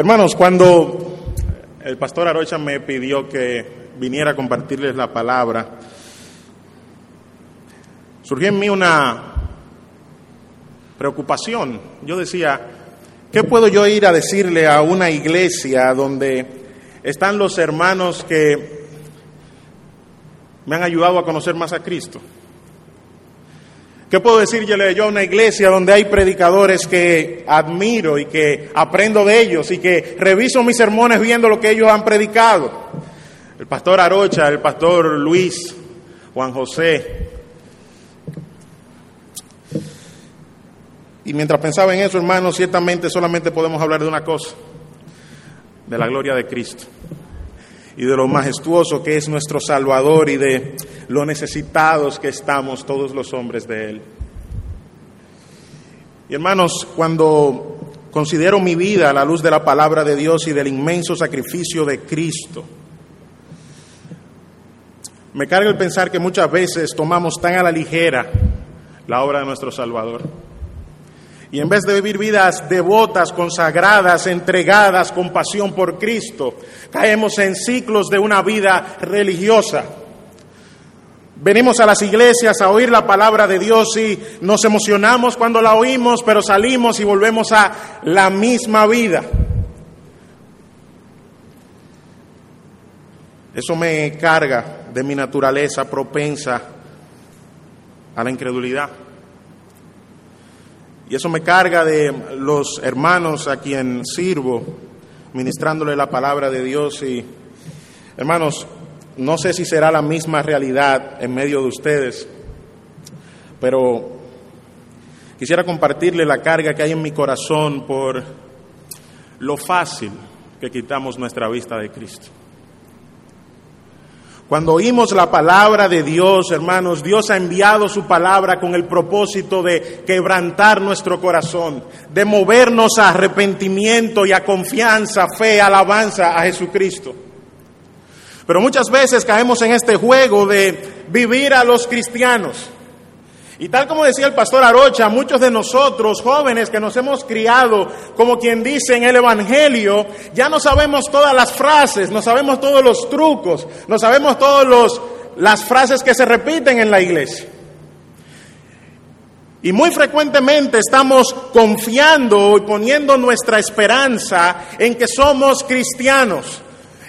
Hermanos, cuando el pastor Arocha me pidió que viniera a compartirles la palabra, surgió en mí una preocupación. Yo decía, ¿qué puedo yo ir a decirle a una iglesia donde están los hermanos que me han ayudado a conocer más a Cristo? ¿Qué puedo decirle yo a una iglesia donde hay predicadores que admiro y que aprendo de ellos y que reviso mis sermones viendo lo que ellos han predicado? El pastor Arocha, el pastor Luis, Juan José. Y mientras pensaba en eso, hermanos, ciertamente solamente podemos hablar de una cosa, de la gloria de Cristo y de lo majestuoso que es nuestro Salvador y de lo necesitados que estamos todos los hombres de Él. Y hermanos, cuando considero mi vida a la luz de la palabra de Dios y del inmenso sacrificio de Cristo, me carga el pensar que muchas veces tomamos tan a la ligera la obra de nuestro Salvador. Y en vez de vivir vidas devotas, consagradas, entregadas con pasión por Cristo, caemos en ciclos de una vida religiosa. Venimos a las iglesias a oír la palabra de Dios y nos emocionamos cuando la oímos, pero salimos y volvemos a la misma vida. Eso me carga de mi naturaleza propensa a la incredulidad. Y eso me carga de los hermanos a quien sirvo, ministrándole la palabra de Dios. Y hermanos, no sé si será la misma realidad en medio de ustedes, pero quisiera compartirle la carga que hay en mi corazón por lo fácil que quitamos nuestra vista de Cristo. Cuando oímos la palabra de Dios, hermanos, Dios ha enviado su palabra con el propósito de quebrantar nuestro corazón, de movernos a arrepentimiento y a confianza, fe, alabanza a Jesucristo. Pero muchas veces caemos en este juego de vivir a los cristianos. Y tal como decía el pastor Arocha, muchos de nosotros, jóvenes que nos hemos criado, como quien dice en el Evangelio, ya no sabemos todas las frases, no sabemos todos los trucos, no sabemos todas las frases que se repiten en la iglesia. Y muy frecuentemente estamos confiando y poniendo nuestra esperanza en que somos cristianos,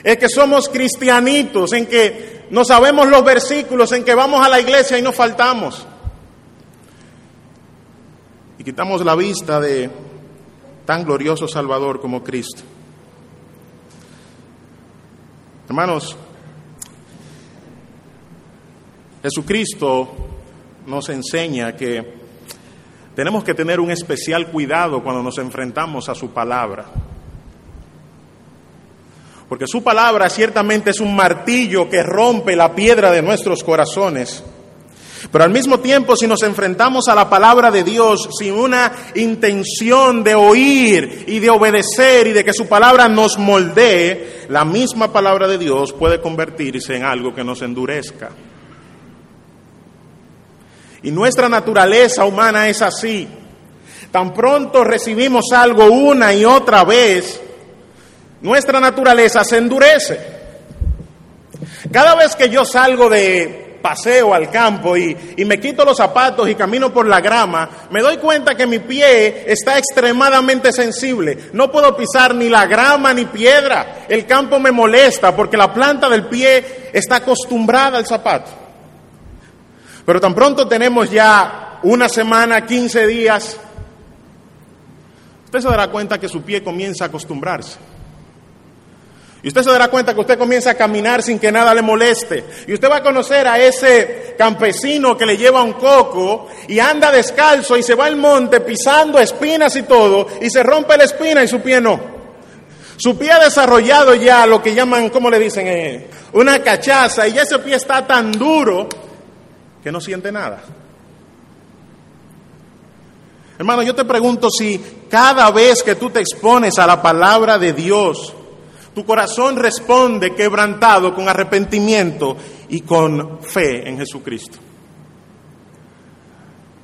en que somos cristianitos, en que no sabemos los versículos, en que vamos a la iglesia y no faltamos y quitamos la vista de tan glorioso Salvador como Cristo. Hermanos, Jesucristo nos enseña que tenemos que tener un especial cuidado cuando nos enfrentamos a su palabra. Porque su palabra ciertamente es un martillo que rompe la piedra de nuestros corazones pero al mismo tiempo, si nos enfrentamos a la palabra de Dios sin una intención de oír y de obedecer y de que su palabra nos moldee, la misma palabra de Dios puede convertirse en algo que nos endurezca. Y nuestra naturaleza humana es así. Tan pronto recibimos algo una y otra vez, nuestra naturaleza se endurece. Cada vez que yo salgo de paseo al campo y, me quito los zapatos y camino por la grama, me doy cuenta que mi pie está extremadamente sensible. No puedo pisar ni la grama ni piedra. El campo me molesta porque la planta del pie está acostumbrada al zapato. Pero tan pronto tenemos ya una semana, 15 días, usted se dará cuenta que su pie comienza a acostumbrarse. Y usted se dará cuenta que usted comienza a caminar sin que nada le moleste. Y usted va a conocer a ese campesino que le lleva un coco y anda descalzo y se va al monte pisando espinas y todo y se rompe la espina y su pie no. Su pie ha desarrollado ya lo que llaman, ¿cómo le dicen? Eh, una cachaza y ese pie está tan duro que no siente nada. Hermano, yo te pregunto si cada vez que tú te expones a la palabra de Dios, tu corazón responde quebrantado con arrepentimiento y con fe en Jesucristo.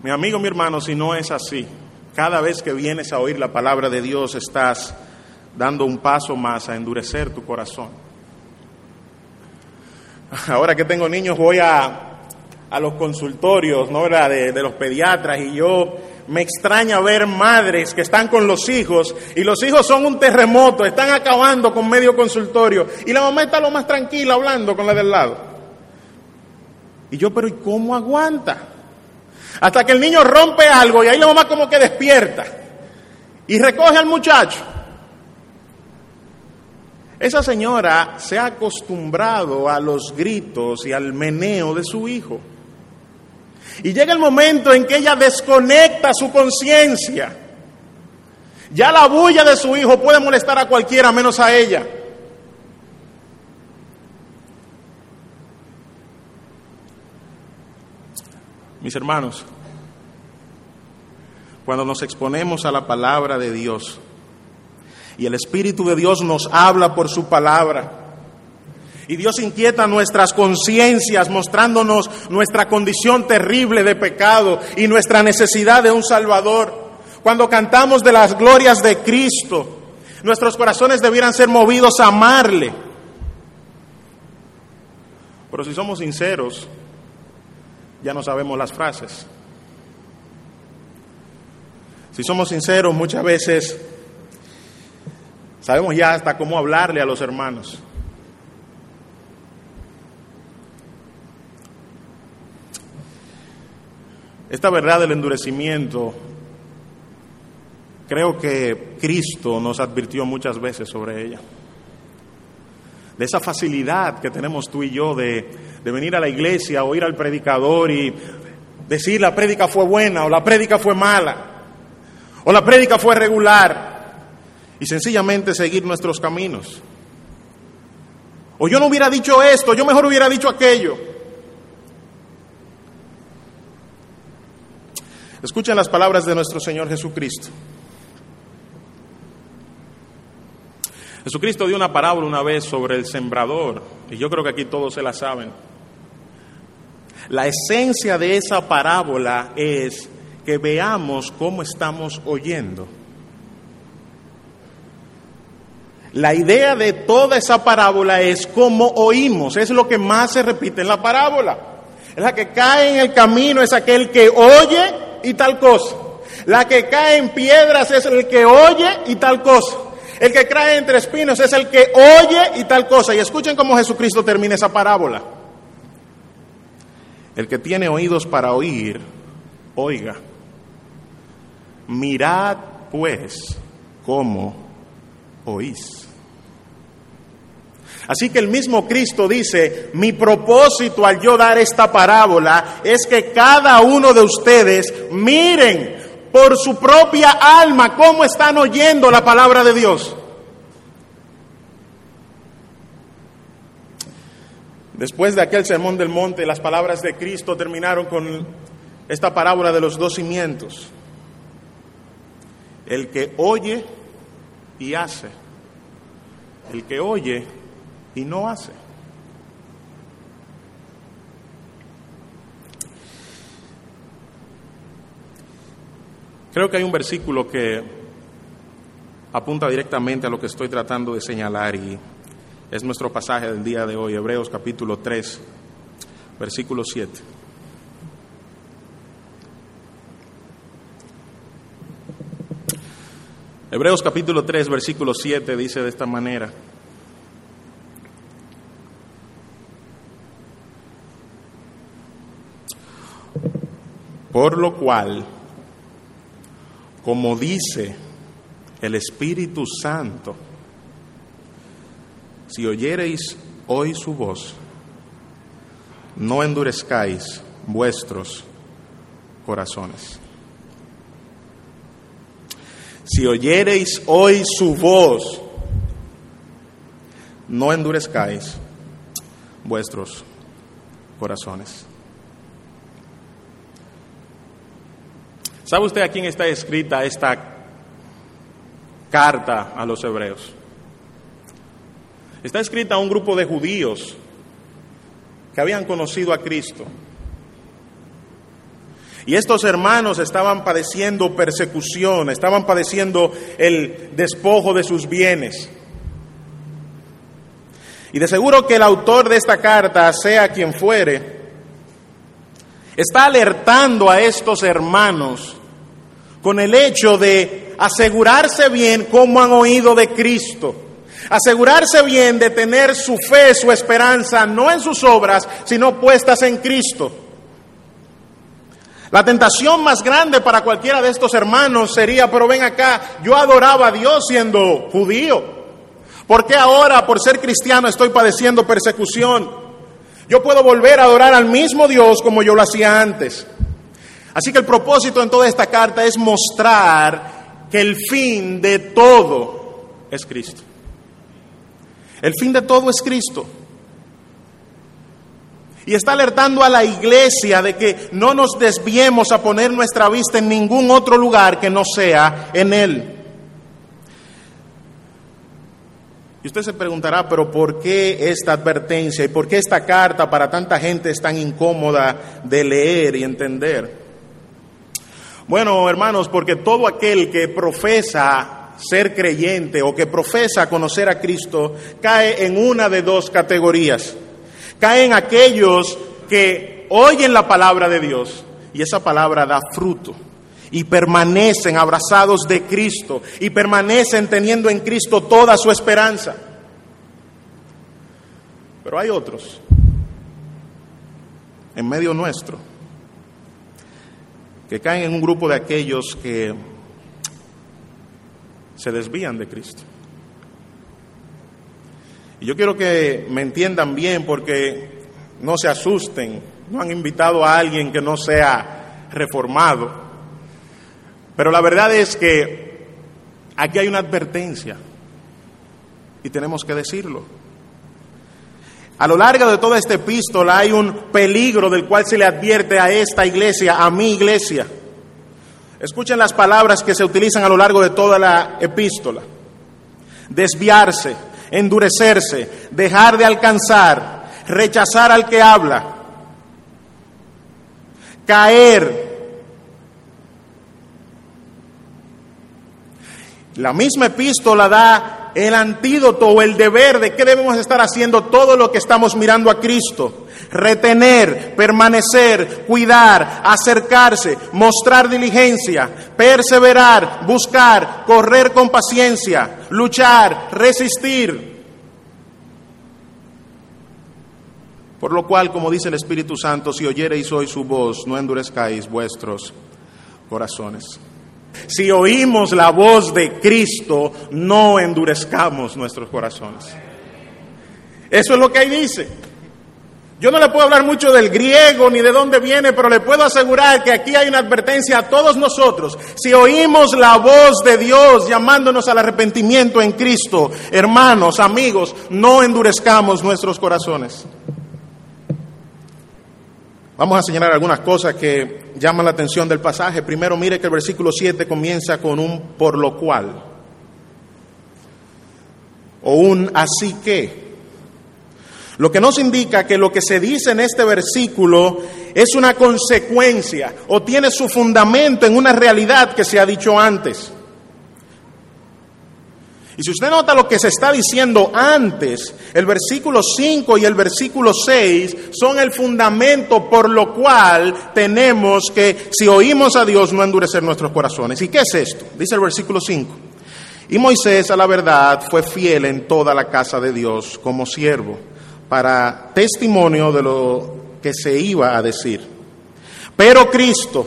Mi amigo, mi hermano, si no es así, cada vez que vienes a oír la palabra de Dios estás dando un paso más a endurecer tu corazón. Ahora que tengo niños voy a, a los consultorios ¿no? De, de los pediatras y yo me extraña ver madres que están con los hijos y los hijos son un terremoto, están acabando con medio consultorio y la mamá está lo más tranquila hablando con la del lado. Y yo, pero ¿y cómo aguanta? Hasta que el niño rompe algo y ahí la mamá como que despierta y recoge al muchacho. Esa señora se ha acostumbrado a los gritos y al meneo de su hijo. Y llega el momento en que ella desconecta su conciencia. Ya la bulla de su hijo puede molestar a cualquiera menos a ella. Mis hermanos, cuando nos exponemos a la palabra de Dios y el Espíritu de Dios nos habla por su palabra, y Dios inquieta nuestras conciencias mostrándonos nuestra condición terrible de pecado y nuestra necesidad de un Salvador. Cuando cantamos de las glorias de Cristo, nuestros corazones debieran ser movidos a amarle. Pero si somos sinceros, ya no sabemos las frases. Si somos sinceros, muchas veces sabemos ya hasta cómo hablarle a los hermanos. Esta verdad del endurecimiento, creo que Cristo nos advirtió muchas veces sobre ella. De esa facilidad que tenemos tú y yo de, venir a la iglesia, oír al predicador y decir la prédica fue buena o la prédica fue mala o la prédica fue regular y sencillamente seguir nuestros caminos. O yo no hubiera dicho esto, yo mejor hubiera dicho aquello. Escuchen las palabras de nuestro Señor Jesucristo. Jesucristo dio una parábola una vez sobre el sembrador, y yo creo que aquí todos se la saben. La esencia de esa parábola es que veamos cómo estamos oyendo. La idea de toda esa parábola es cómo oímos, es lo que más se repite en la parábola. Es la que cae en el camino, es aquel que oye y tal cosa. La que cae en piedras es el que oye y tal cosa. El que cae entre espinos es el que oye y tal cosa. Y escuchen cómo Jesucristo termina esa parábola. El que tiene oídos para oír, oiga. Mirad pues cómo oís. Así que el mismo Cristo dice, mi propósito al yo dar esta parábola es que cada uno de ustedes miren por su propia alma cómo están oyendo la palabra de Dios. Después de aquel sermón del monte, las palabras de Cristo terminaron con esta parábola de los dos cimientos. El que oye y hace. El que oye y no hace. Creo que hay un versículo que apunta directamente a lo que estoy tratando de señalar y es nuestro pasaje del día de hoy, Hebreos capítulo 3, versículo 7. Hebreos capítulo 3, versículo 7 dice de esta manera. Por lo cual, como dice el Espíritu Santo, si oyereis hoy su voz, no endurezcáis vuestros corazones. Si oyereis hoy su voz, no endurezcáis vuestros corazones. ¿Sabe usted a quién está escrita esta carta a los hebreos? Está escrita a un grupo de judíos que habían conocido a Cristo. Y estos hermanos estaban padeciendo persecución, estaban padeciendo el despojo de sus bienes. Y de seguro que el autor de esta carta, sea quien fuere, está alertando a estos hermanos con el hecho de asegurarse bien cómo han oído de Cristo, asegurarse bien de tener su fe, su esperanza, no en sus obras, sino puestas en Cristo. La tentación más grande para cualquiera de estos hermanos sería, pero ven acá, yo adoraba a Dios siendo judío. ¿Por qué ahora, por ser cristiano, estoy padeciendo persecución? Yo puedo volver a adorar al mismo Dios como yo lo hacía antes. Así que el propósito en toda esta carta es mostrar que el fin de todo es Cristo. El fin de todo es Cristo. Y está alertando a la iglesia de que no nos desviemos a poner nuestra vista en ningún otro lugar que no sea en Él. Y usted se preguntará, pero ¿por qué esta advertencia y por qué esta carta para tanta gente es tan incómoda de leer y entender? Bueno, hermanos, porque todo aquel que profesa ser creyente o que profesa conocer a Cristo cae en una de dos categorías caen aquellos que oyen la palabra de Dios y esa palabra da fruto y permanecen abrazados de Cristo y permanecen teniendo en Cristo toda su esperanza. Pero hay otros en medio nuestro que caen en un grupo de aquellos que se desvían de Cristo. Y yo quiero que me entiendan bien porque no se asusten, no han invitado a alguien que no sea reformado. Pero la verdad es que aquí hay una advertencia y tenemos que decirlo. A lo largo de toda esta epístola hay un peligro del cual se le advierte a esta iglesia, a mi iglesia. Escuchen las palabras que se utilizan a lo largo de toda la epístola. Desviarse, endurecerse, dejar de alcanzar, rechazar al que habla, caer. La misma epístola da el antídoto o el deber de qué debemos estar haciendo todo lo que estamos mirando a Cristo. Retener, permanecer, cuidar, acercarse, mostrar diligencia, perseverar, buscar, correr con paciencia, luchar, resistir. Por lo cual, como dice el Espíritu Santo, si oyereis hoy su voz, no endurezcáis vuestros corazones. Si oímos la voz de Cristo, no endurezcamos nuestros corazones. Eso es lo que ahí dice. Yo no le puedo hablar mucho del griego ni de dónde viene, pero le puedo asegurar que aquí hay una advertencia a todos nosotros. Si oímos la voz de Dios llamándonos al arrepentimiento en Cristo, hermanos, amigos, no endurezcamos nuestros corazones. Vamos a señalar algunas cosas que llaman la atención del pasaje. Primero, mire que el versículo 7 comienza con un por lo cual, o un así que. Lo que nos indica que lo que se dice en este versículo es una consecuencia o tiene su fundamento en una realidad que se ha dicho antes. Y si usted nota lo que se está diciendo antes, el versículo 5 y el versículo 6 son el fundamento por lo cual tenemos que, si oímos a Dios, no endurecer nuestros corazones. ¿Y qué es esto? Dice el versículo 5. Y Moisés, a la verdad, fue fiel en toda la casa de Dios como siervo para testimonio de lo que se iba a decir. Pero Cristo,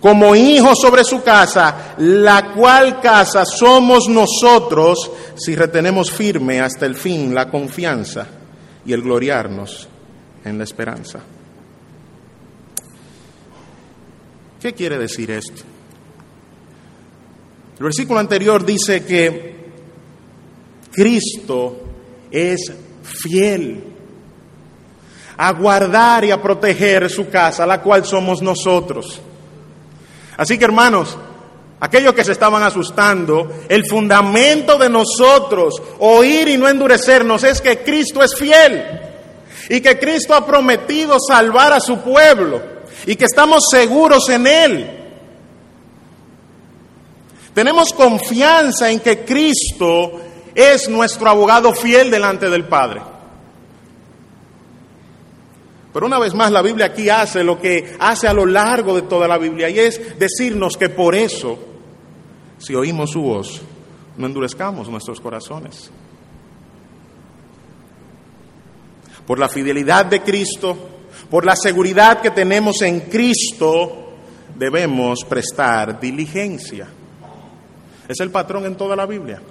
como hijo sobre su casa, la cual casa somos nosotros si retenemos firme hasta el fin la confianza y el gloriarnos en la esperanza. ¿Qué quiere decir esto? El versículo anterior dice que Cristo es fiel a guardar y a proteger su casa, la cual somos nosotros. Así que hermanos, aquellos que se estaban asustando, el fundamento de nosotros, oír y no endurecernos, es que Cristo es fiel y que Cristo ha prometido salvar a su pueblo y que estamos seguros en Él. Tenemos confianza en que Cristo es nuestro abogado fiel delante del Padre. Pero una vez más la Biblia aquí hace lo que hace a lo largo de toda la Biblia y es decirnos que por eso, si oímos su voz, no endurezcamos nuestros corazones. Por la fidelidad de Cristo, por la seguridad que tenemos en Cristo, debemos prestar diligencia. Es el patrón en toda la Biblia.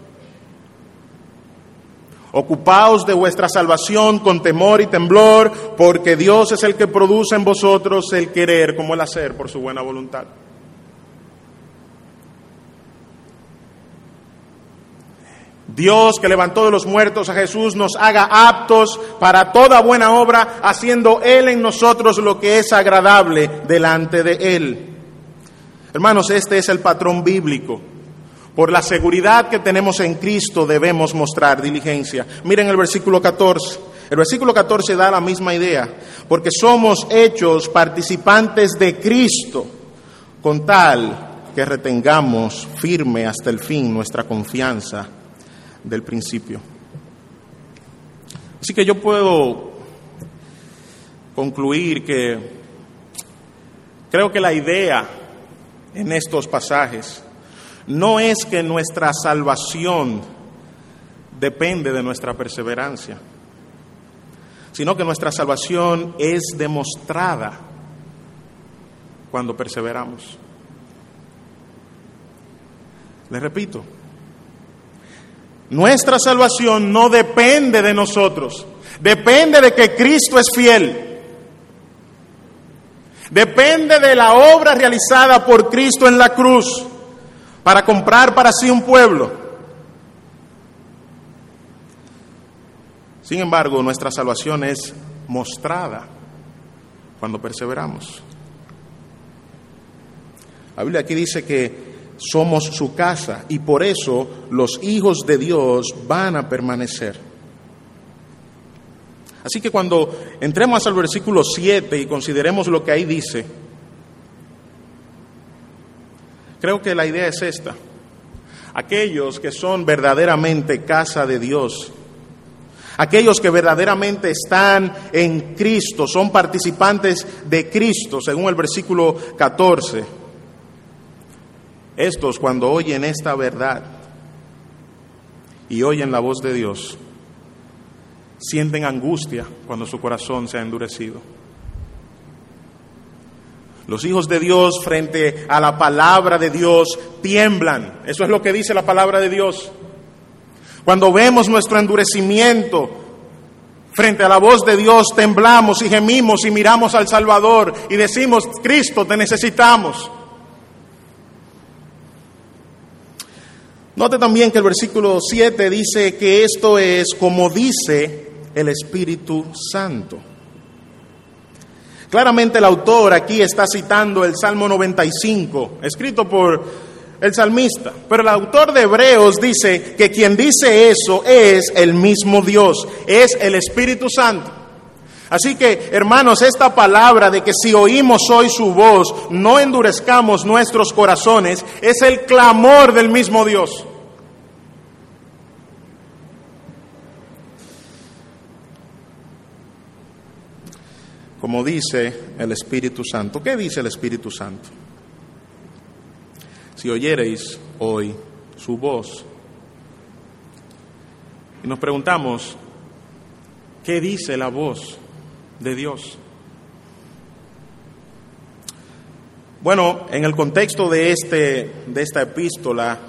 Ocupaos de vuestra salvación con temor y temblor, porque Dios es el que produce en vosotros el querer como el hacer por su buena voluntad. Dios que levantó de los muertos a Jesús nos haga aptos para toda buena obra, haciendo Él en nosotros lo que es agradable delante de Él. Hermanos, este es el patrón bíblico. Por la seguridad que tenemos en Cristo debemos mostrar diligencia. Miren el versículo 14. El versículo 14 da la misma idea, porque somos hechos participantes de Cristo, con tal que retengamos firme hasta el fin nuestra confianza del principio. Así que yo puedo concluir que creo que la idea en estos pasajes no es que nuestra salvación depende de nuestra perseverancia, sino que nuestra salvación es demostrada cuando perseveramos. Les repito, nuestra salvación no depende de nosotros, depende de que Cristo es fiel. Depende de la obra realizada por Cristo en la cruz para comprar para sí un pueblo. Sin embargo, nuestra salvación es mostrada cuando perseveramos. La Biblia aquí dice que somos su casa y por eso los hijos de Dios van a permanecer. Así que cuando entremos al versículo 7 y consideremos lo que ahí dice, creo que la idea es esta. Aquellos que son verdaderamente casa de Dios, aquellos que verdaderamente están en Cristo, son participantes de Cristo, según el versículo 14, estos cuando oyen esta verdad y oyen la voz de Dios, sienten angustia cuando su corazón se ha endurecido. Los hijos de Dios frente a la palabra de Dios tiemblan. Eso es lo que dice la palabra de Dios. Cuando vemos nuestro endurecimiento frente a la voz de Dios, temblamos y gemimos y miramos al Salvador y decimos, Cristo, te necesitamos. Note también que el versículo 7 dice que esto es como dice el Espíritu Santo. Claramente el autor aquí está citando el Salmo 95, escrito por el salmista, pero el autor de Hebreos dice que quien dice eso es el mismo Dios, es el Espíritu Santo. Así que, hermanos, esta palabra de que si oímos hoy su voz, no endurezcamos nuestros corazones, es el clamor del mismo Dios. Como dice el Espíritu Santo. ¿Qué dice el Espíritu Santo? Si oyereis hoy su voz. Y nos preguntamos, ¿qué dice la voz? de Dios. Bueno, en el contexto de, este, de esta epístola,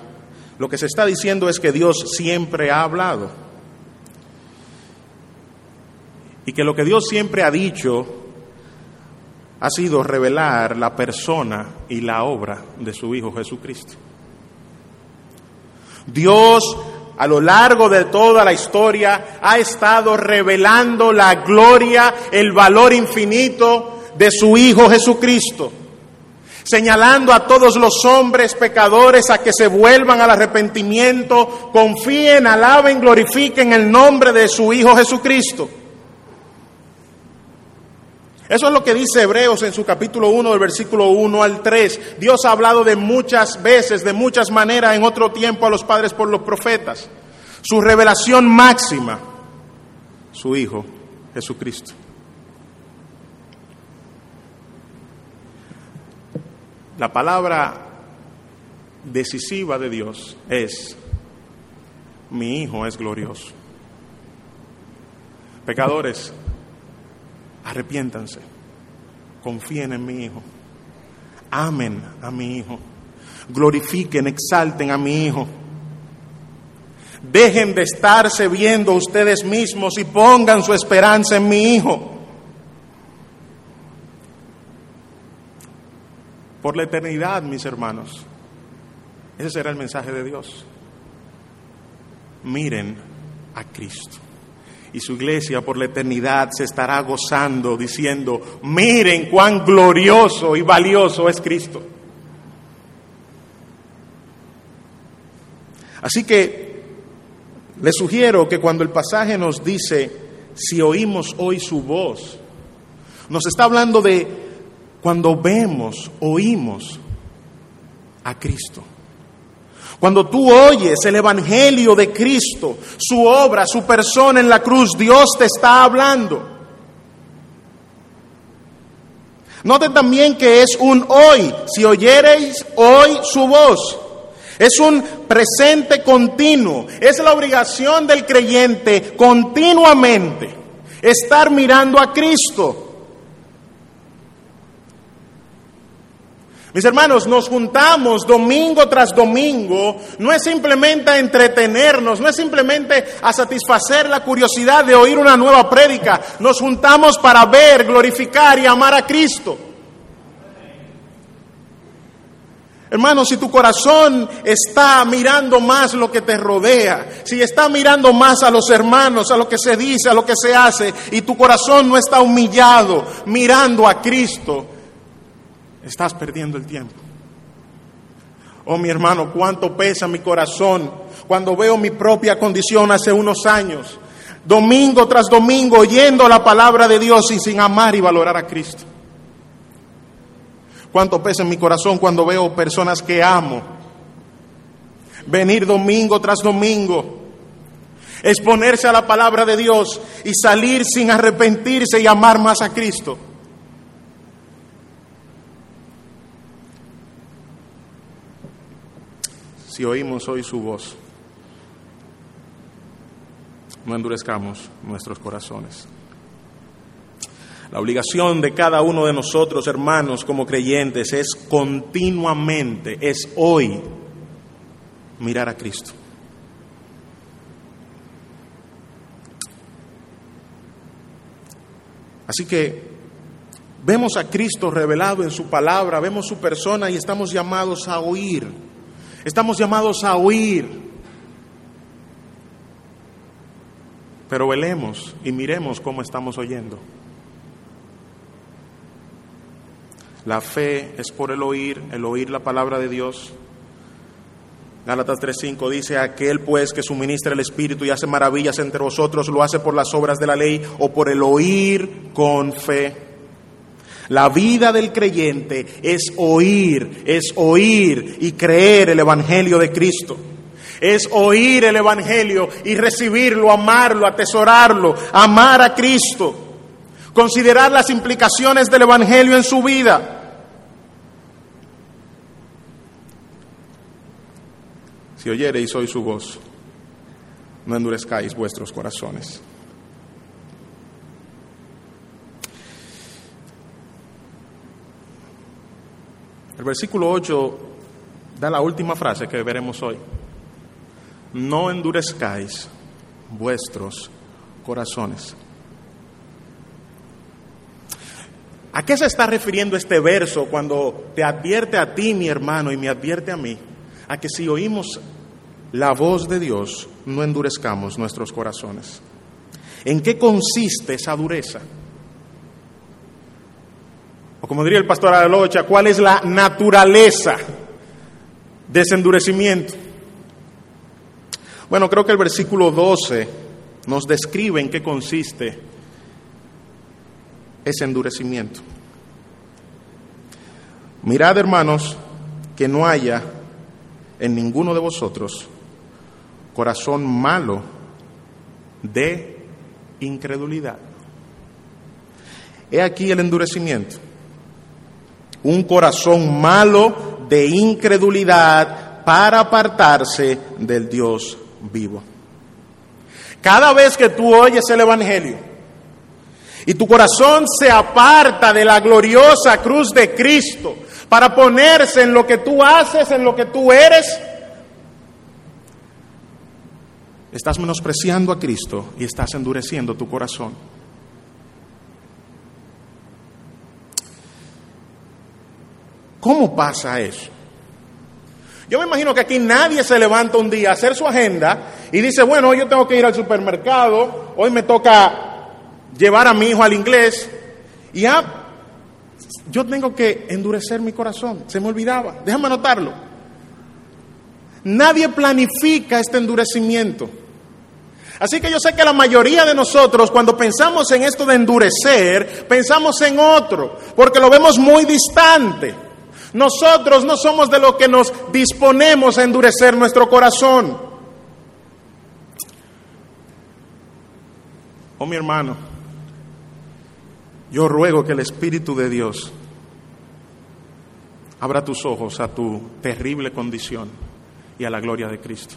lo que se está diciendo es que Dios siempre ha hablado. Y que lo que Dios siempre ha dicho ha sido revelar la persona y la obra de su Hijo Jesucristo. Dios a lo largo de toda la historia ha estado revelando la gloria, el valor infinito de su Hijo Jesucristo, señalando a todos los hombres pecadores a que se vuelvan al arrepentimiento, confíen, alaben, glorifiquen el nombre de su Hijo Jesucristo. Eso es lo que dice Hebreos en su capítulo 1, del versículo 1 al 3. Dios ha hablado de muchas veces, de muchas maneras en otro tiempo a los padres por los profetas. Su revelación máxima, su Hijo, Jesucristo. La palabra decisiva de Dios es, mi Hijo es glorioso. Pecadores, arrepiéntanse, confíen en mi Hijo, amen a mi Hijo, glorifiquen, exalten a mi Hijo. Dejen de estarse viendo ustedes mismos y pongan su esperanza en mi Hijo. por la eternidad, mis hermanos. Ese será el mensaje de Dios. Miren a Cristo. Y su iglesia por la eternidad se estará gozando diciendo, miren cuán glorioso y valioso es Cristo. Así que les sugiero que cuando el pasaje nos dice, si oímos hoy su voz, nos está hablando de cuando vemos, oímos a Cristo. Cuando tú oyes el Evangelio de Cristo, su obra, su persona en la cruz, Dios te está hablando. Noten también que es un hoy, si oyereis hoy su voz. Es un presente continuo, es la obligación del creyente continuamente estar mirando a Cristo. Mis hermanos, nos juntamos domingo tras domingo, no es simplemente a entretenernos, no es simplemente a satisfacer la curiosidad de oír una nueva prédica, nos juntamos para ver, glorificar y amar a Cristo. Hermanos, si tu corazón está mirando más lo que te rodea, si está mirando más a los hermanos, a lo que se dice, a lo que se hace, y tu corazón no está humillado mirando a Cristo, estás perdiendo el tiempo. Oh mi hermano, cuánto pesa mi corazón cuando veo mi propia condición hace unos años, domingo tras domingo, oyendo la palabra de Dios y sin amar y valorar a Cristo. Cuánto pesa mi corazón cuando veo personas que amo venir domingo tras domingo, exponerse a la palabra de Dios y salir sin arrepentirse y amar más a Cristo. Si oímos hoy su voz. No endurezcamos nuestros corazones. La obligación de cada uno de nosotros, hermanos, como creyentes, es continuamente, es hoy, mirar a Cristo. Así que vemos a Cristo revelado en su palabra, vemos su persona y estamos llamados a oír Estamos llamados a oír. Pero velemos y miremos cómo estamos oyendo. La fe es por el oír, el oír la palabra de Dios. Gálatas 3:5 dice, aquel pues que suministra el Espíritu y hace maravillas entre vosotros, lo hace por las obras de la ley o por el oír con fe. La vida del creyente es oír, es oír y creer el Evangelio de Cristo. Es oír el Evangelio y recibirlo, amarlo, atesorarlo, amar a Cristo. Considerar las implicaciones del Evangelio en su vida. Si oyereis hoy su voz, no endurezcáis vuestros corazones. Versículo 8 da la última frase que veremos hoy. No endurezcáis vuestros corazones. ¿A qué se está refiriendo este verso cuando te advierte a ti, mi hermano, y me advierte a mí? A que si oímos la voz de Dios, no endurezcamos nuestros corazones. ¿En qué consiste esa dureza? Como diría el pastor Alocha, ¿cuál es la naturaleza de ese endurecimiento? Bueno, creo que el versículo 12 nos describe en qué consiste ese endurecimiento. Mirad, hermanos, que no haya en ninguno de vosotros corazón malo de incredulidad. He aquí el endurecimiento. Un corazón malo de incredulidad para apartarse del Dios vivo. Cada vez que tú oyes el Evangelio y tu corazón se aparta de la gloriosa cruz de Cristo para ponerse en lo que tú haces, en lo que tú eres, estás menospreciando a Cristo y estás endureciendo tu corazón. ¿Cómo pasa eso? Yo me imagino que aquí nadie se levanta un día a hacer su agenda y dice, bueno, hoy yo tengo que ir al supermercado, hoy me toca llevar a mi hijo al inglés y ya yo tengo que endurecer mi corazón. Se me olvidaba, déjame anotarlo. Nadie planifica este endurecimiento. Así que yo sé que la mayoría de nosotros cuando pensamos en esto de endurecer, pensamos en otro, porque lo vemos muy distante. Nosotros no somos de lo que nos disponemos a endurecer nuestro corazón. Oh mi hermano, yo ruego que el Espíritu de Dios abra tus ojos a tu terrible condición y a la gloria de Cristo.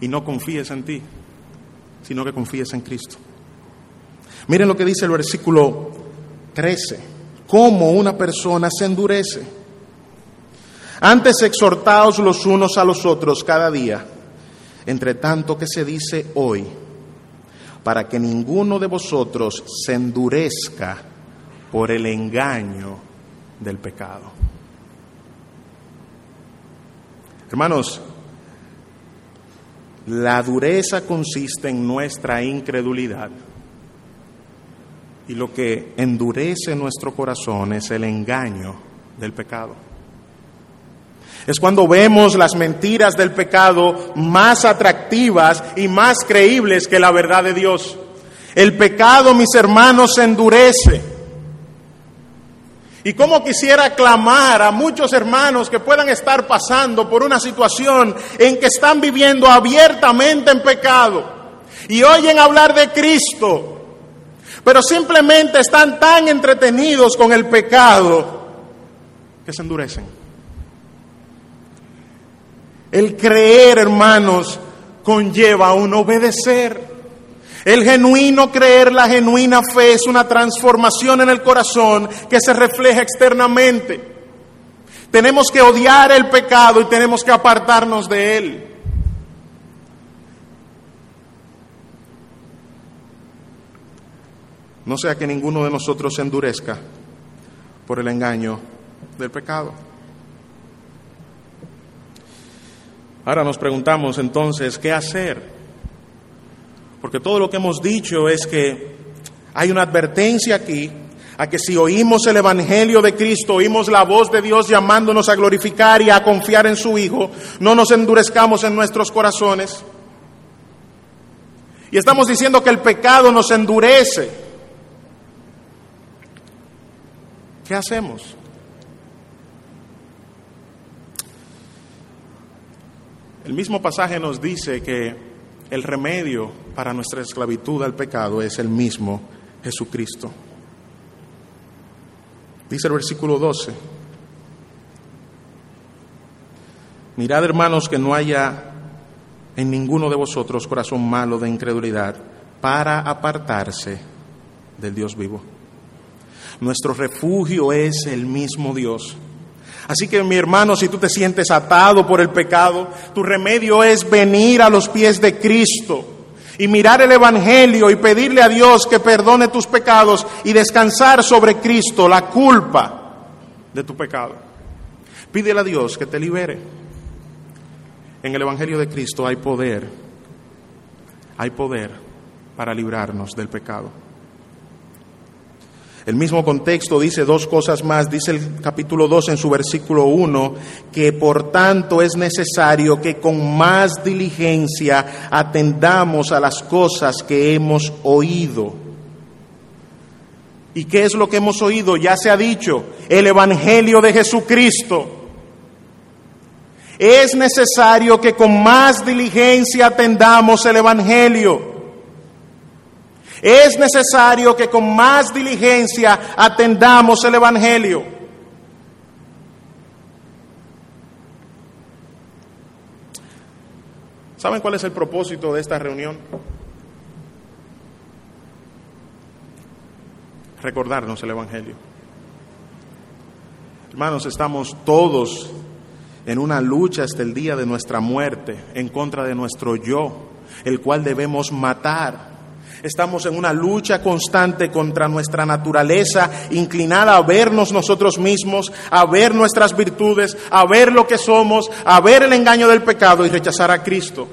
Y no confíes en ti, sino que confíes en Cristo. Miren lo que dice el versículo 13, cómo una persona se endurece. Antes exhortaos los unos a los otros cada día, entre tanto que se dice hoy, para que ninguno de vosotros se endurezca por el engaño del pecado. Hermanos, la dureza consiste en nuestra incredulidad. Y lo que endurece nuestro corazón es el engaño del pecado. Es cuando vemos las mentiras del pecado más atractivas y más creíbles que la verdad de Dios. El pecado, mis hermanos, se endurece. Y como quisiera clamar a muchos hermanos que puedan estar pasando por una situación en que están viviendo abiertamente en pecado y oyen hablar de Cristo, pero simplemente están tan entretenidos con el pecado que se endurecen. El creer, hermanos, conlleva un obedecer. El genuino creer, la genuina fe es una transformación en el corazón que se refleja externamente. Tenemos que odiar el pecado y tenemos que apartarnos de él. No sea que ninguno de nosotros se endurezca por el engaño del pecado. Ahora nos preguntamos entonces, ¿qué hacer? Porque todo lo que hemos dicho es que hay una advertencia aquí a que si oímos el Evangelio de Cristo, oímos la voz de Dios llamándonos a glorificar y a confiar en su Hijo, no nos endurezcamos en nuestros corazones. Y estamos diciendo que el pecado nos endurece. ¿Qué hacemos? El mismo pasaje nos dice que el remedio para nuestra esclavitud al pecado es el mismo Jesucristo. Dice el versículo 12. Mirad hermanos que no haya en ninguno de vosotros corazón malo de incredulidad para apartarse del Dios vivo. Nuestro refugio es el mismo Dios Así que mi hermano, si tú te sientes atado por el pecado, tu remedio es venir a los pies de Cristo y mirar el Evangelio y pedirle a Dios que perdone tus pecados y descansar sobre Cristo la culpa de tu pecado. Pídele a Dios que te libere. En el Evangelio de Cristo hay poder, hay poder para librarnos del pecado. El mismo contexto dice dos cosas más. Dice el capítulo 2 en su versículo 1 que por tanto es necesario que con más diligencia atendamos a las cosas que hemos oído. ¿Y qué es lo que hemos oído? Ya se ha dicho, el Evangelio de Jesucristo. Es necesario que con más diligencia atendamos el Evangelio. Es necesario que con más diligencia atendamos el Evangelio. ¿Saben cuál es el propósito de esta reunión? Recordarnos el Evangelio. Hermanos, estamos todos en una lucha hasta el día de nuestra muerte en contra de nuestro yo, el cual debemos matar. Estamos en una lucha constante contra nuestra naturaleza, inclinada a vernos nosotros mismos, a ver nuestras virtudes, a ver lo que somos, a ver el engaño del pecado y rechazar a Cristo.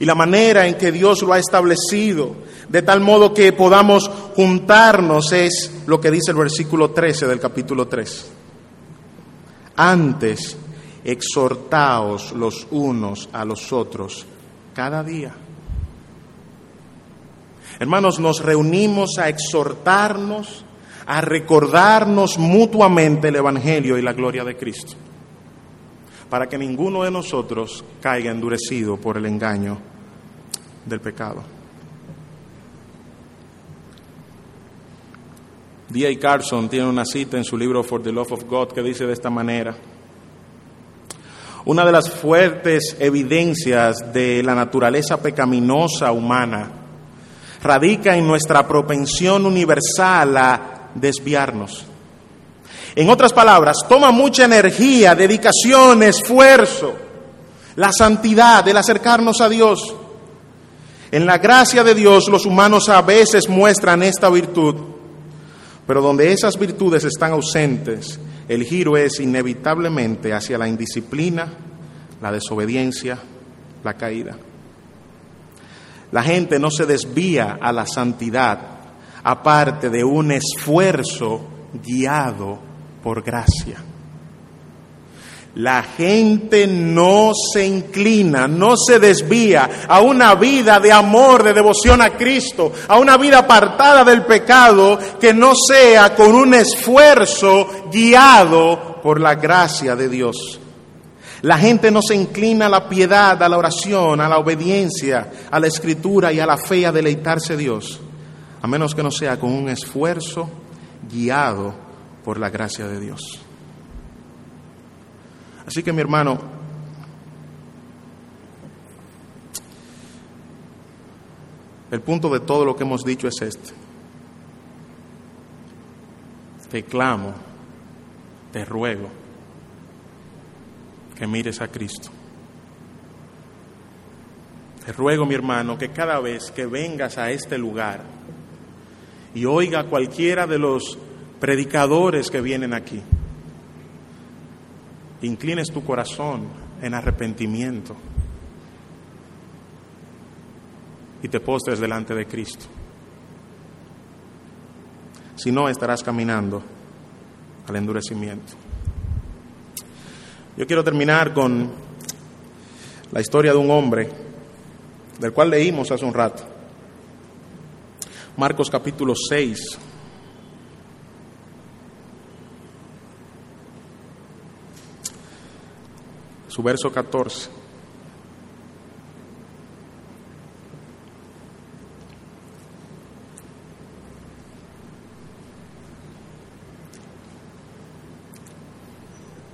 Y la manera en que Dios lo ha establecido, de tal modo que podamos juntarnos, es lo que dice el versículo 13 del capítulo 3. Antes, exhortaos los unos a los otros cada día Hermanos, nos reunimos a exhortarnos, a recordarnos mutuamente el Evangelio y la gloria de Cristo, para que ninguno de nosotros caiga endurecido por el engaño del pecado. D.A. Carson tiene una cita en su libro For the Love of God que dice de esta manera, una de las fuertes evidencias de la naturaleza pecaminosa humana radica en nuestra propensión universal a desviarnos. En otras palabras, toma mucha energía, dedicación, esfuerzo, la santidad, el acercarnos a Dios. En la gracia de Dios los humanos a veces muestran esta virtud, pero donde esas virtudes están ausentes, el giro es inevitablemente hacia la indisciplina, la desobediencia, la caída. La gente no se desvía a la santidad aparte de un esfuerzo guiado por gracia. La gente no se inclina, no se desvía a una vida de amor, de devoción a Cristo, a una vida apartada del pecado que no sea con un esfuerzo guiado por la gracia de Dios. La gente no se inclina a la piedad, a la oración, a la obediencia, a la escritura y a la fe a deleitarse Dios, a menos que no sea con un esfuerzo guiado por la gracia de Dios. Así que mi hermano, el punto de todo lo que hemos dicho es este. Te clamo, te ruego que mires a Cristo. Te ruego, mi hermano, que cada vez que vengas a este lugar y oiga cualquiera de los predicadores que vienen aquí, inclines tu corazón en arrepentimiento y te postres delante de Cristo. Si no, estarás caminando al endurecimiento. Yo quiero terminar con la historia de un hombre del cual leímos hace un rato. Marcos capítulo 6. Su verso 14.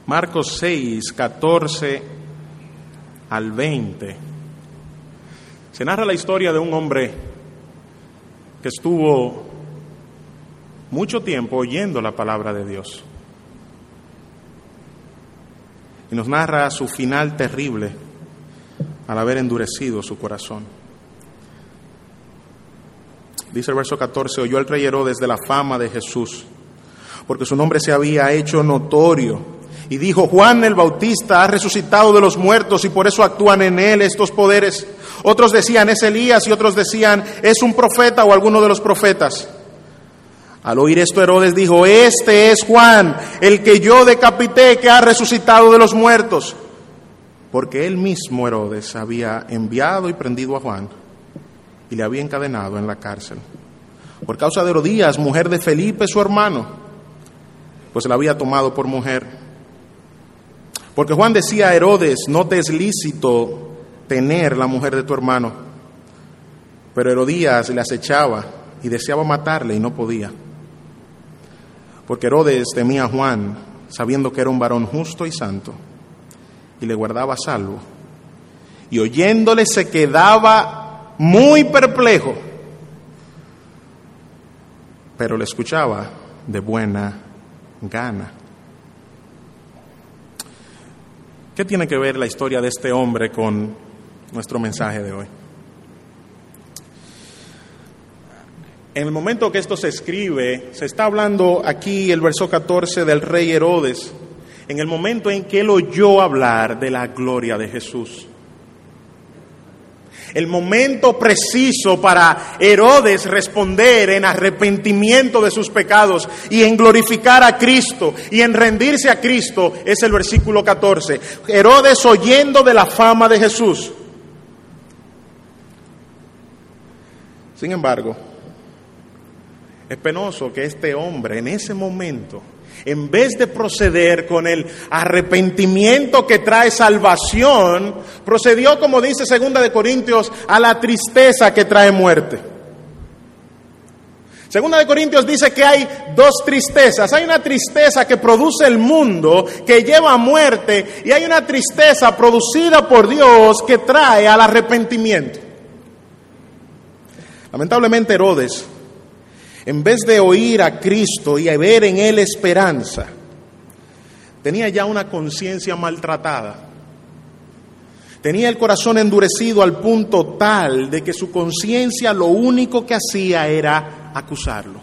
Marcos 6, 14 al 20. Se narra la historia de un hombre que estuvo mucho tiempo oyendo la palabra de Dios. Y nos narra su final terrible al haber endurecido su corazón. Dice el verso 14, oyó el rey Herodes de la fama de Jesús, porque su nombre se había hecho notorio y dijo, Juan el Bautista ha resucitado de los muertos y por eso actúan en él estos poderes. Otros decían, es Elías y otros decían, es un profeta o alguno de los profetas. Al oír esto Herodes dijo, este es Juan, el que yo decapité, que ha resucitado de los muertos. Porque él mismo, Herodes, había enviado y prendido a Juan y le había encadenado en la cárcel. por causa de Herodías, mujer de Felipe, su hermano, pues la había tomado por mujer. Porque Juan decía a Herodes, no te es lícito tener la mujer de tu hermano. Pero Herodías le acechaba y deseaba matarle y no podía. Porque Herodes temía a Juan, sabiendo que era un varón justo y santo, y le guardaba salvo. Y oyéndole se quedaba muy perplejo, pero le escuchaba de buena gana. ¿Qué tiene que ver la historia de este hombre con nuestro mensaje de hoy? En el momento que esto se escribe, se está hablando aquí el verso 14 del rey Herodes, en el momento en que él oyó hablar de la gloria de Jesús. El momento preciso para Herodes responder en arrepentimiento de sus pecados y en glorificar a Cristo y en rendirse a Cristo es el versículo 14. Herodes oyendo de la fama de Jesús. Sin embargo, es penoso que este hombre en ese momento, en vez de proceder con el arrepentimiento que trae salvación, procedió, como dice Segunda de Corintios, a la tristeza que trae muerte. Segunda de Corintios dice que hay dos tristezas. Hay una tristeza que produce el mundo, que lleva a muerte, y hay una tristeza producida por Dios que trae al arrepentimiento. Lamentablemente Herodes en vez de oír a Cristo y ver en Él esperanza, tenía ya una conciencia maltratada. Tenía el corazón endurecido al punto tal de que su conciencia lo único que hacía era acusarlo.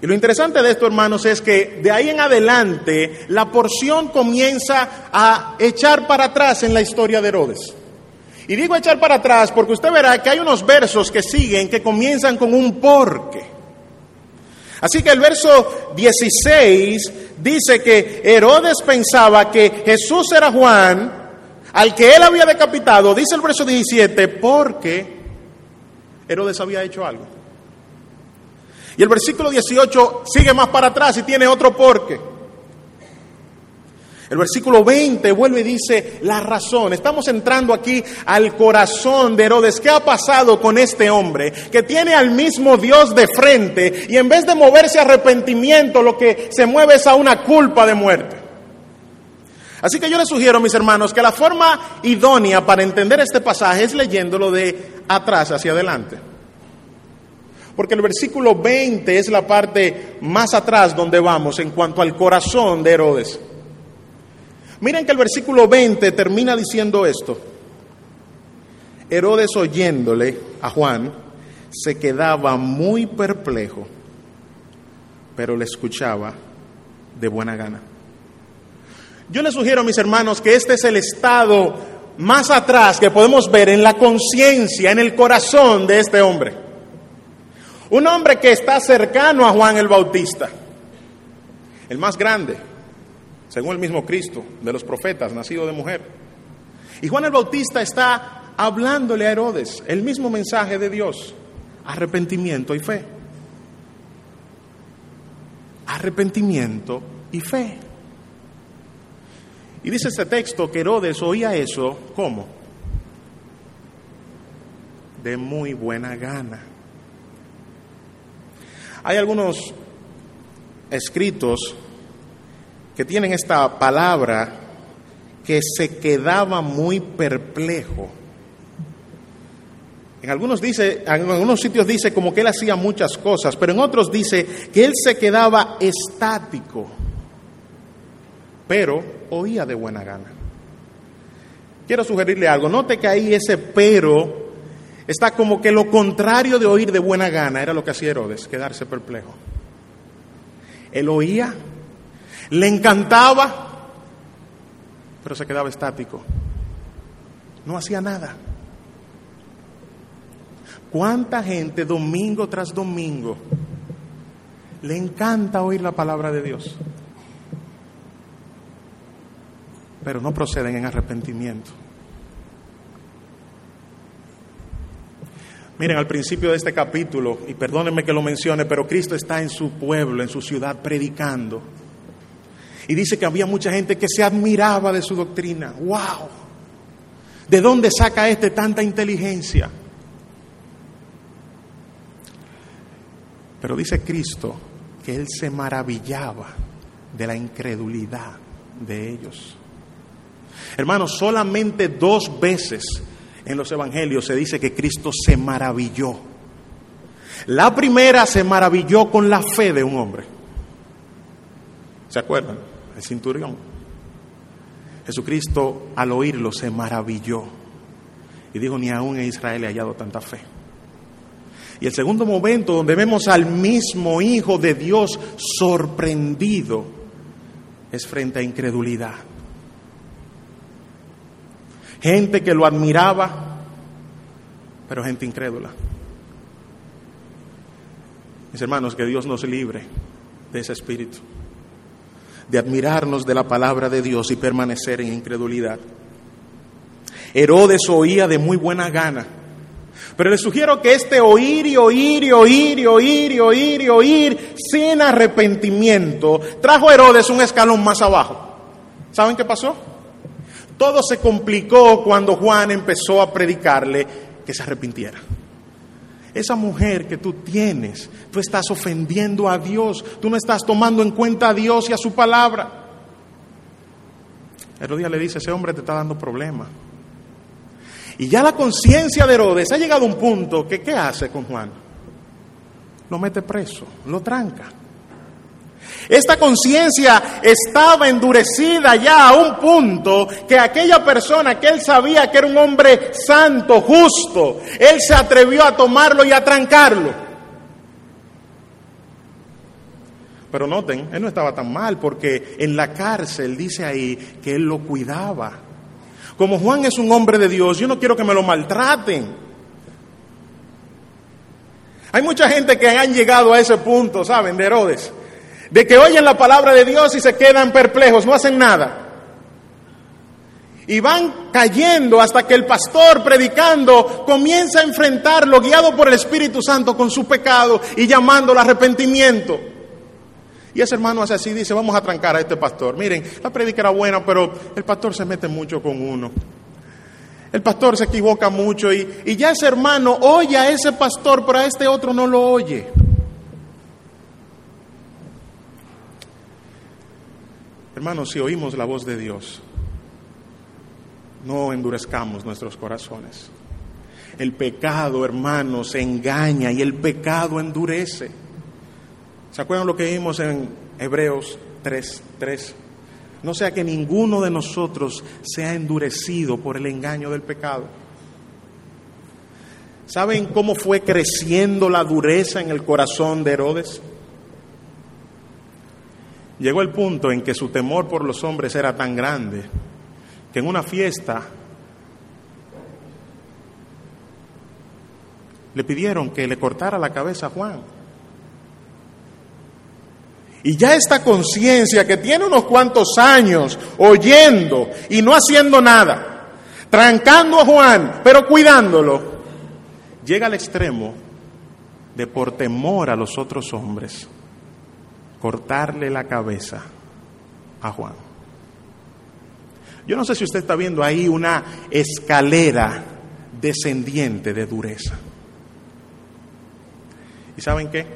Y lo interesante de esto, hermanos, es que de ahí en adelante la porción comienza a echar para atrás en la historia de Herodes. Y digo echar para atrás porque usted verá que hay unos versos que siguen que comienzan con un porque. Así que el verso 16 dice que Herodes pensaba que Jesús era Juan, al que él había decapitado, dice el verso 17, porque Herodes había hecho algo. Y el versículo 18 sigue más para atrás y tiene otro porque. El versículo 20 vuelve y dice la razón. Estamos entrando aquí al corazón de Herodes. ¿Qué ha pasado con este hombre que tiene al mismo Dios de frente y en vez de moverse a arrepentimiento lo que se mueve es a una culpa de muerte? Así que yo les sugiero, mis hermanos, que la forma idónea para entender este pasaje es leyéndolo de atrás hacia adelante. Porque el versículo 20 es la parte más atrás donde vamos en cuanto al corazón de Herodes. Miren que el versículo 20 termina diciendo esto. Herodes oyéndole a Juan se quedaba muy perplejo, pero le escuchaba de buena gana. Yo les sugiero, mis hermanos, que este es el estado más atrás que podemos ver en la conciencia, en el corazón de este hombre. Un hombre que está cercano a Juan el Bautista, el más grande, según el mismo Cristo, de los profetas, nacido de mujer. Y Juan el Bautista está hablándole a Herodes el mismo mensaje de Dios, arrepentimiento y fe. Arrepentimiento y fe. Y dice este texto que Herodes oía eso, ¿cómo? De muy buena gana. Hay algunos escritos que tienen esta palabra que se quedaba muy perplejo. En algunos, dice, en algunos sitios dice como que él hacía muchas cosas, pero en otros dice que él se quedaba estático, pero oía de buena gana. Quiero sugerirle algo, note que ahí ese pero está como que lo contrario de oír de buena gana era lo que hacía Herodes, quedarse perplejo. Él oía le encantaba, pero se quedaba estático. No hacía nada. ¿Cuánta gente domingo tras domingo le encanta oír la palabra de Dios? Pero no proceden en arrepentimiento. Miren, al principio de este capítulo, y perdónenme que lo mencione, pero Cristo está en su pueblo, en su ciudad, predicando. Y dice que había mucha gente que se admiraba de su doctrina. ¡Wow! ¿De dónde saca este tanta inteligencia? Pero dice Cristo que Él se maravillaba de la incredulidad de ellos. Hermanos, solamente dos veces en los evangelios se dice que Cristo se maravilló. La primera se maravilló con la fe de un hombre. ¿Se acuerdan? El cinturión. Jesucristo al oírlo se maravilló y dijo, ni aún en Israel he hallado tanta fe. Y el segundo momento donde vemos al mismo Hijo de Dios sorprendido es frente a incredulidad. Gente que lo admiraba, pero gente incrédula. Mis hermanos, que Dios nos libre de ese espíritu, de admirarnos de la palabra de Dios y permanecer en incredulidad. Herodes oía de muy buena gana, pero le sugiero que este oír y oír y oír y oír y oír y oír sin arrepentimiento trajo a Herodes un escalón más abajo. ¿Saben qué pasó? Todo se complicó cuando Juan empezó a predicarle que se arrepintiera. Esa mujer que tú tienes, tú estás ofendiendo a Dios, tú no estás tomando en cuenta a Dios y a su palabra. Herodia le dice, ese hombre te está dando problemas. Y ya la conciencia de Herodes ha llegado a un punto que ¿qué hace con Juan? Lo mete preso, lo tranca. Esta conciencia estaba endurecida ya a un punto que aquella persona que él sabía que era un hombre santo, justo, él se atrevió a tomarlo y a trancarlo. Pero noten, él no estaba tan mal porque en la cárcel dice ahí que él lo cuidaba. Como Juan es un hombre de Dios, yo no quiero que me lo maltraten. Hay mucha gente que han llegado a ese punto, ¿saben? De Herodes de que oyen la palabra de Dios y se quedan perplejos, no hacen nada. Y van cayendo hasta que el pastor predicando comienza a enfrentarlo, guiado por el Espíritu Santo con su pecado y llamándolo arrepentimiento. Y ese hermano hace así, dice, vamos a trancar a este pastor. Miren, la predica era buena, pero el pastor se mete mucho con uno. El pastor se equivoca mucho y, y ya ese hermano oye a ese pastor, pero a este otro no lo oye. Hermanos, si oímos la voz de Dios, no endurezcamos nuestros corazones. El pecado, hermanos, engaña y el pecado endurece. ¿Se acuerdan lo que vimos en Hebreos 3:3? No sea que ninguno de nosotros sea endurecido por el engaño del pecado. ¿Saben cómo fue creciendo la dureza en el corazón de Herodes? Llegó el punto en que su temor por los hombres era tan grande que en una fiesta le pidieron que le cortara la cabeza a Juan. Y ya esta conciencia que tiene unos cuantos años oyendo y no haciendo nada, trancando a Juan, pero cuidándolo, llega al extremo de por temor a los otros hombres cortarle la cabeza a Juan. Yo no sé si usted está viendo ahí una escalera descendiente de dureza. ¿Y saben qué?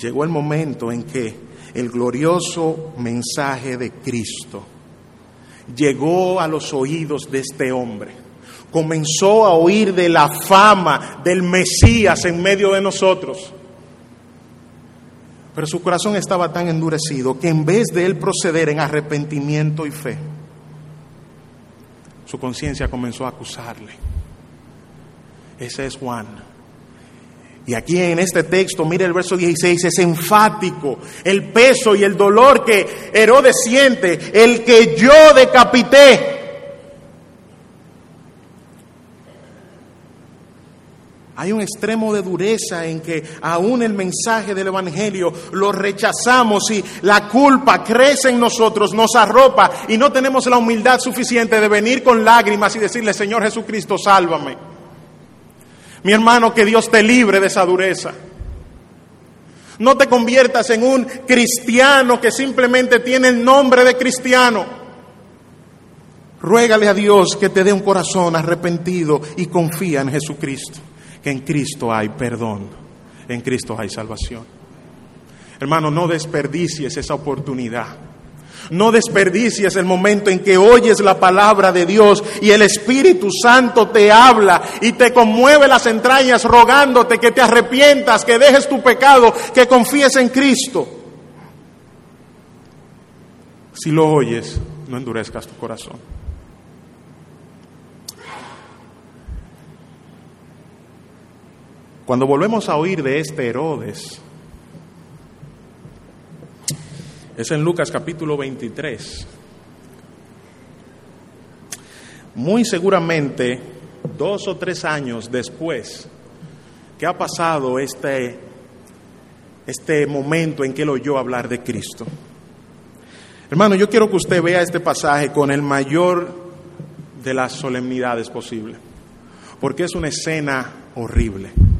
Llegó el momento en que el glorioso mensaje de Cristo llegó a los oídos de este hombre. Comenzó a oír de la fama del Mesías en medio de nosotros. Pero su corazón estaba tan endurecido que en vez de él proceder en arrepentimiento y fe, su conciencia comenzó a acusarle. Ese es Juan. Y aquí en este texto, mire el verso 16, es enfático el peso y el dolor que Herodes siente, el que yo decapité. Hay un extremo de dureza en que aún el mensaje del Evangelio lo rechazamos y la culpa crece en nosotros, nos arropa y no tenemos la humildad suficiente de venir con lágrimas y decirle, Señor Jesucristo, sálvame. Mi hermano, que Dios te libre de esa dureza. No te conviertas en un cristiano que simplemente tiene el nombre de cristiano. Ruégale a Dios que te dé un corazón arrepentido y confía en Jesucristo, que en Cristo hay perdón, en Cristo hay salvación. Hermano, no desperdicies esa oportunidad. No desperdicies el momento en que oyes la palabra de Dios y el Espíritu Santo te habla y te conmueve las entrañas rogándote que te arrepientas, que dejes tu pecado, que confíes en Cristo. Si lo oyes, no endurezcas tu corazón. Cuando volvemos a oír de este Herodes, Es en Lucas capítulo 23. Muy seguramente, dos o tres años después que ha pasado este, este momento en que él oyó hablar de Cristo. Hermano, yo quiero que usted vea este pasaje con el mayor de las solemnidades posible, porque es una escena horrible.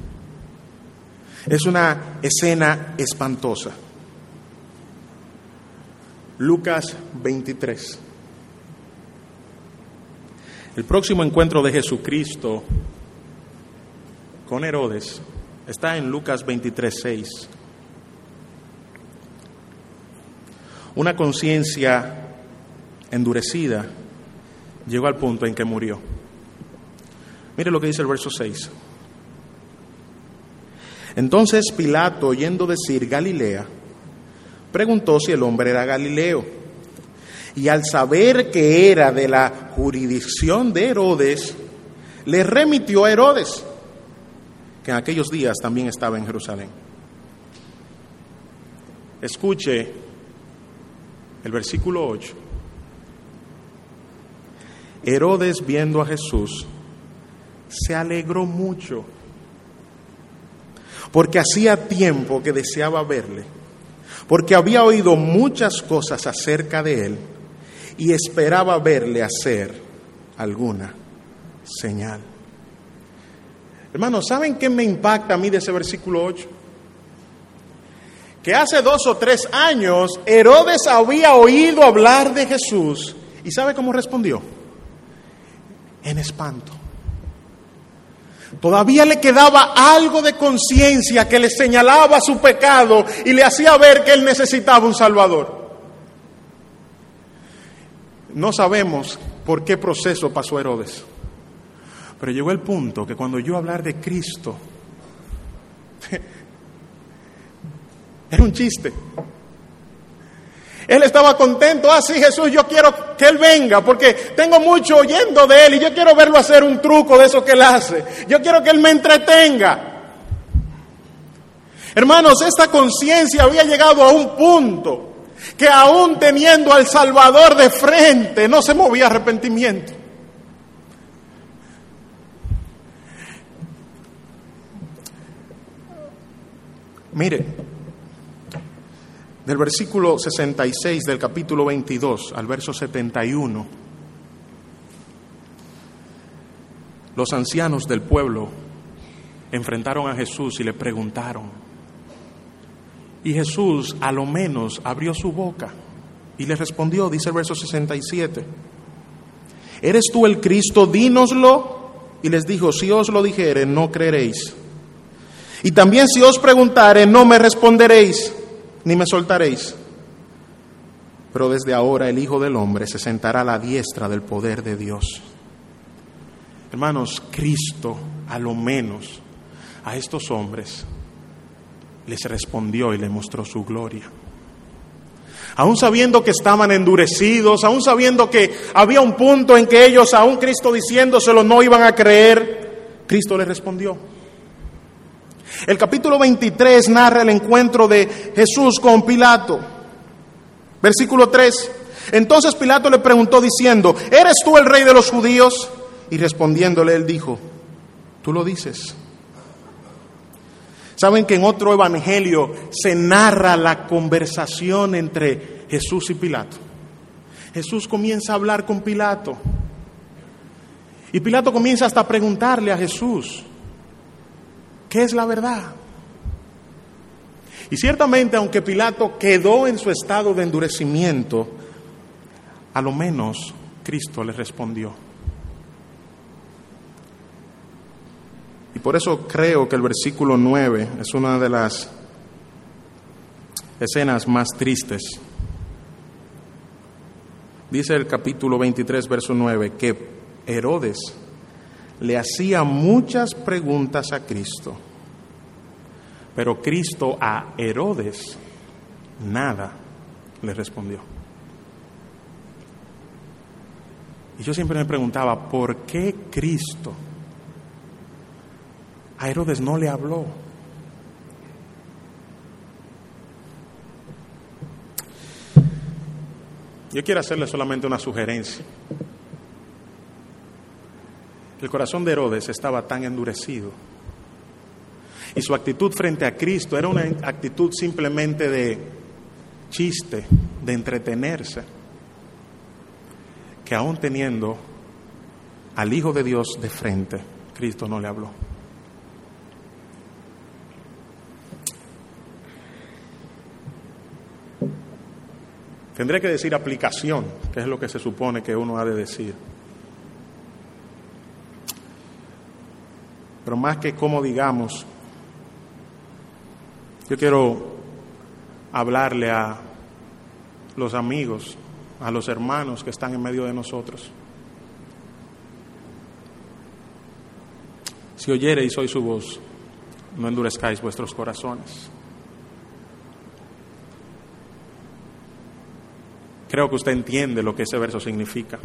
Es una escena espantosa. Lucas 23. El próximo encuentro de Jesucristo con Herodes está en Lucas 23, 6. Una conciencia endurecida llegó al punto en que murió. Mire lo que dice el verso 6. Entonces Pilato, oyendo decir Galilea, preguntó si el hombre era Galileo. Y al saber que era de la jurisdicción de Herodes, le remitió a Herodes, que en aquellos días también estaba en Jerusalén. Escuche el versículo 8. Herodes viendo a Jesús se alegró mucho porque hacía tiempo que deseaba verle porque había oído muchas cosas acerca de él y esperaba verle hacer alguna señal. Hermanos, ¿saben qué me impacta a mí de ese versículo 8? Que hace dos o tres años Herodes había oído hablar de Jesús y ¿sabe cómo respondió? En espanto. Todavía le quedaba algo de conciencia que le señalaba su pecado y le hacía ver que él necesitaba un Salvador. No sabemos por qué proceso pasó Herodes, pero llegó el punto que cuando yo hablar de Cristo, era un chiste. Él estaba contento, ah, sí, Jesús, yo quiero que Él venga, porque tengo mucho oyendo de Él y yo quiero verlo hacer un truco de eso que Él hace. Yo quiero que Él me entretenga. Hermanos, esta conciencia había llegado a un punto que aún teniendo al Salvador de frente, no se movía arrepentimiento. Mire, del versículo 66 del capítulo 22 al verso 71, los ancianos del pueblo enfrentaron a Jesús y le preguntaron. Y Jesús a lo menos abrió su boca y le respondió, dice el verso 67, ¿eres tú el Cristo? Dínoslo. Y les dijo, si os lo dijere, no creeréis. Y también si os preguntare, no me responderéis ni me soltaréis. Pero desde ahora el Hijo del Hombre se sentará a la diestra del poder de Dios. Hermanos, Cristo a lo menos a estos hombres les respondió y le mostró su gloria. Aún sabiendo que estaban endurecidos, aún sabiendo que había un punto en que ellos, aún Cristo diciéndoselo, no iban a creer, Cristo les respondió. El capítulo 23 narra el encuentro de Jesús con Pilato. Versículo 3. Entonces Pilato le preguntó diciendo, ¿eres tú el rey de los judíos? Y respondiéndole él dijo, tú lo dices. Saben que en otro evangelio se narra la conversación entre Jesús y Pilato. Jesús comienza a hablar con Pilato. Y Pilato comienza hasta a preguntarle a Jesús, ¿Qué es la verdad? Y ciertamente, aunque Pilato quedó en su estado de endurecimiento, a lo menos Cristo le respondió. Y por eso creo que el versículo 9 es una de las escenas más tristes. Dice el capítulo 23, verso 9, que Herodes le hacía muchas preguntas a Cristo, pero Cristo a Herodes nada le respondió. Y yo siempre me preguntaba, ¿por qué Cristo a Herodes no le habló? Yo quiero hacerle solamente una sugerencia. El corazón de Herodes estaba tan endurecido y su actitud frente a Cristo era una actitud simplemente de chiste, de entretenerse, que aún teniendo al Hijo de Dios de frente, Cristo no le habló. Tendré que decir aplicación, que es lo que se supone que uno ha de decir. Pero más que como digamos, yo quiero hablarle a los amigos, a los hermanos que están en medio de nosotros. Si oyereis hoy su voz, no endurezcáis vuestros corazones. Creo que usted entiende lo que ese verso significa.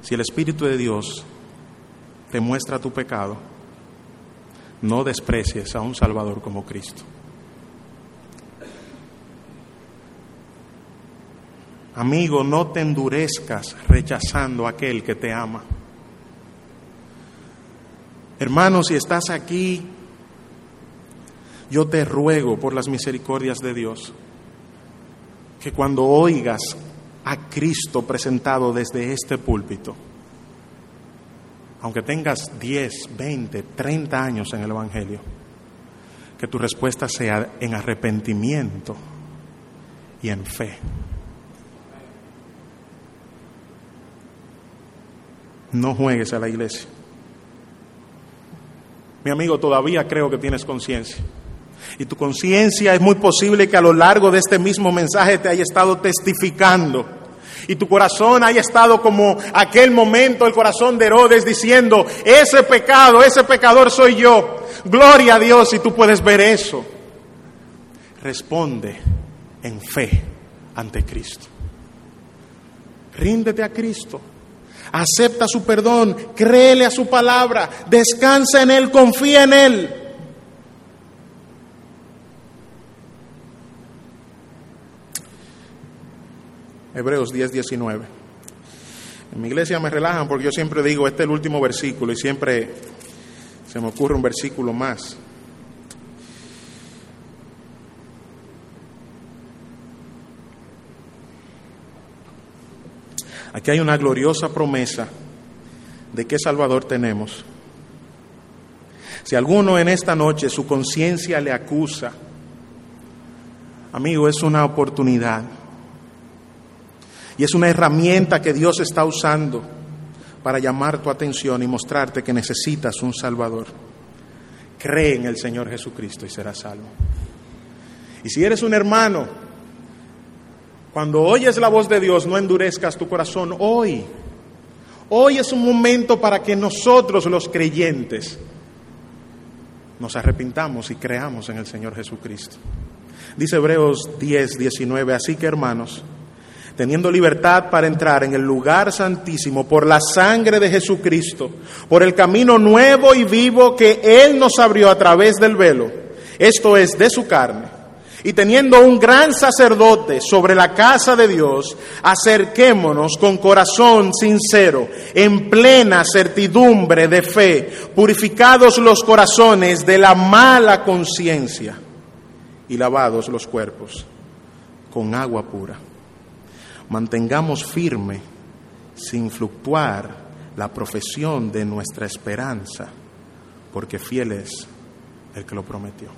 Si el Espíritu de Dios te muestra tu pecado, no desprecies a un Salvador como Cristo. Amigo, no te endurezcas rechazando a aquel que te ama. Hermano, si estás aquí, yo te ruego por las misericordias de Dios que cuando oigas a Cristo presentado desde este púlpito, aunque tengas 10, 20, 30 años en el Evangelio, que tu respuesta sea en arrepentimiento y en fe. No juegues a la iglesia. Mi amigo, todavía creo que tienes conciencia. Y tu conciencia es muy posible que a lo largo de este mismo mensaje te haya estado testificando. Y tu corazón haya estado como aquel momento, el corazón de Herodes diciendo, ese pecado, ese pecador soy yo. Gloria a Dios y tú puedes ver eso. Responde en fe ante Cristo. Ríndete a Cristo. Acepta su perdón, créele a su palabra, descansa en Él, confía en Él. Hebreos 10, 19. En mi iglesia me relajan porque yo siempre digo, este es el último versículo y siempre se me ocurre un versículo más. Aquí hay una gloriosa promesa de qué Salvador tenemos. Si alguno en esta noche su conciencia le acusa, amigo, es una oportunidad y es una herramienta que Dios está usando para llamar tu atención y mostrarte que necesitas un Salvador. Cree en el Señor Jesucristo y serás salvo. Y si eres un hermano, cuando oyes la voz de Dios, no endurezcas tu corazón hoy. Hoy es un momento para que nosotros los creyentes nos arrepintamos y creamos en el Señor Jesucristo. Dice Hebreos 10, 19, así que hermanos, teniendo libertad para entrar en el lugar santísimo por la sangre de Jesucristo, por el camino nuevo y vivo que Él nos abrió a través del velo, esto es, de su carne. Y teniendo un gran sacerdote sobre la casa de Dios, acerquémonos con corazón sincero, en plena certidumbre de fe, purificados los corazones de la mala conciencia y lavados los cuerpos con agua pura mantengamos firme, sin fluctuar, la profesión de nuestra esperanza, porque fiel es el que lo prometió.